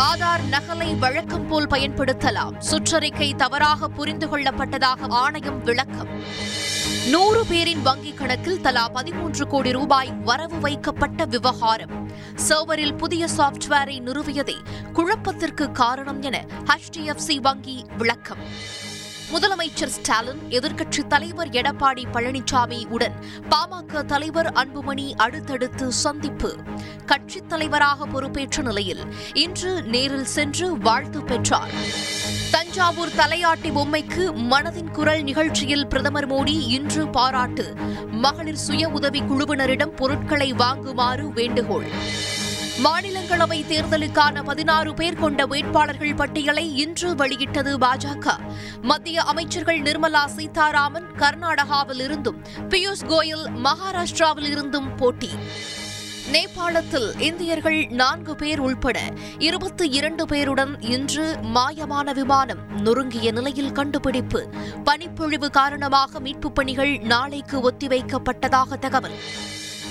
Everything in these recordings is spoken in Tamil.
ஆதார் நகலை வழக்கம் போல் பயன்படுத்தலாம். சுற்றறிக்கை தவறாக புரிந்து கொள்ளப்பட்டதாக ஆணையம் விளக்கம். நூறு பேரின் வங்கிக் கணக்கில் தலா பதிமூன்று கோடி ரூபாய் வரவு வைக்கப்பட்ட விவகாரம். சர்வரில் புதிய சாப்ட்வேரை நிறுவியதே குழப்பத்திற்கு காரணம் என ஹெச்டிஎஃப்சி வங்கி விளக்கம். முதலமைச்சர் ஸ்டாலின் எதிர்க்கட்சித் தலைவர் எடப்பாடி பழனிசாமி உடன் பாமக தலைவர் அன்புமணி அடுத்தடுத்து சந்திப்பு. கட்சித் தலைவராக பொறுப்பேற்ற நிலையில் இன்று நேரில் சென்று வாழ்த்து பெற்றார். தஞ்சாவூர் தலையாட்டி பொம்மைக்கு மனதின் குரல் நிகழ்ச்சியில் பிரதமர் மோடி இன்று பாராட்டு. மகளிர் சுய உதவி குழுவினரிடம் பொருட்களை வாங்குமாறு வேண்டுகோள். மாநிலங்களவை தேர்தலுக்கான பதினாறு பேர் கொண்ட வேட்பாளர்கள் பட்டியலை இன்று வெளியிட்டது பாஜக. மத்திய அமைச்சர்கள் நிர்மலா சீதாராமன் கர்நாடகாவில் இருந்தும் பியூஷ் கோயல் மகாராஷ்டிராவில் இருந்தும் போட்டி. நேபாளத்தில் இந்தியர்கள் நான்கு பேர் உள்பட இருபத்தி இரண்டு பேருடன் இன்று மாயமான விமானம் நொறுங்கிய நிலையில் கண்டுபிடிப்பு. பனிப்பொழிவு காரணமாக மீட்புப் பணிகள் நாளைக்கு ஒத்திவைக்கப்பட்டதாக தகவல்.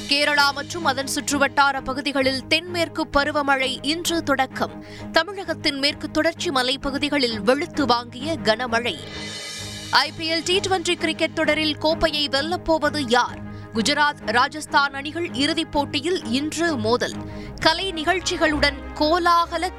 கேரளா மற்றும் அதன் சுற்றுவட்டார பகுதிகளில் தென்மேற்கு பருவமழை இன்று தொடக்கம். தமிழகத்தின் மேற்கு தொடர்ச்சி மலைப்பகுதிகளில் வெளுத்து வாங்கிய கனமழை. ஐபிஎல் டி டுவெண்டி கிரிக்கெட் தொடரில் கோப்பையை வெல்லப்போவது யார்? குஜராத் ராஜஸ்தான் அணிகள் இறுதிப் போட்டியில் இன்று மோதல். கலை நிகழ்ச்சிகளுடன் கோலாகல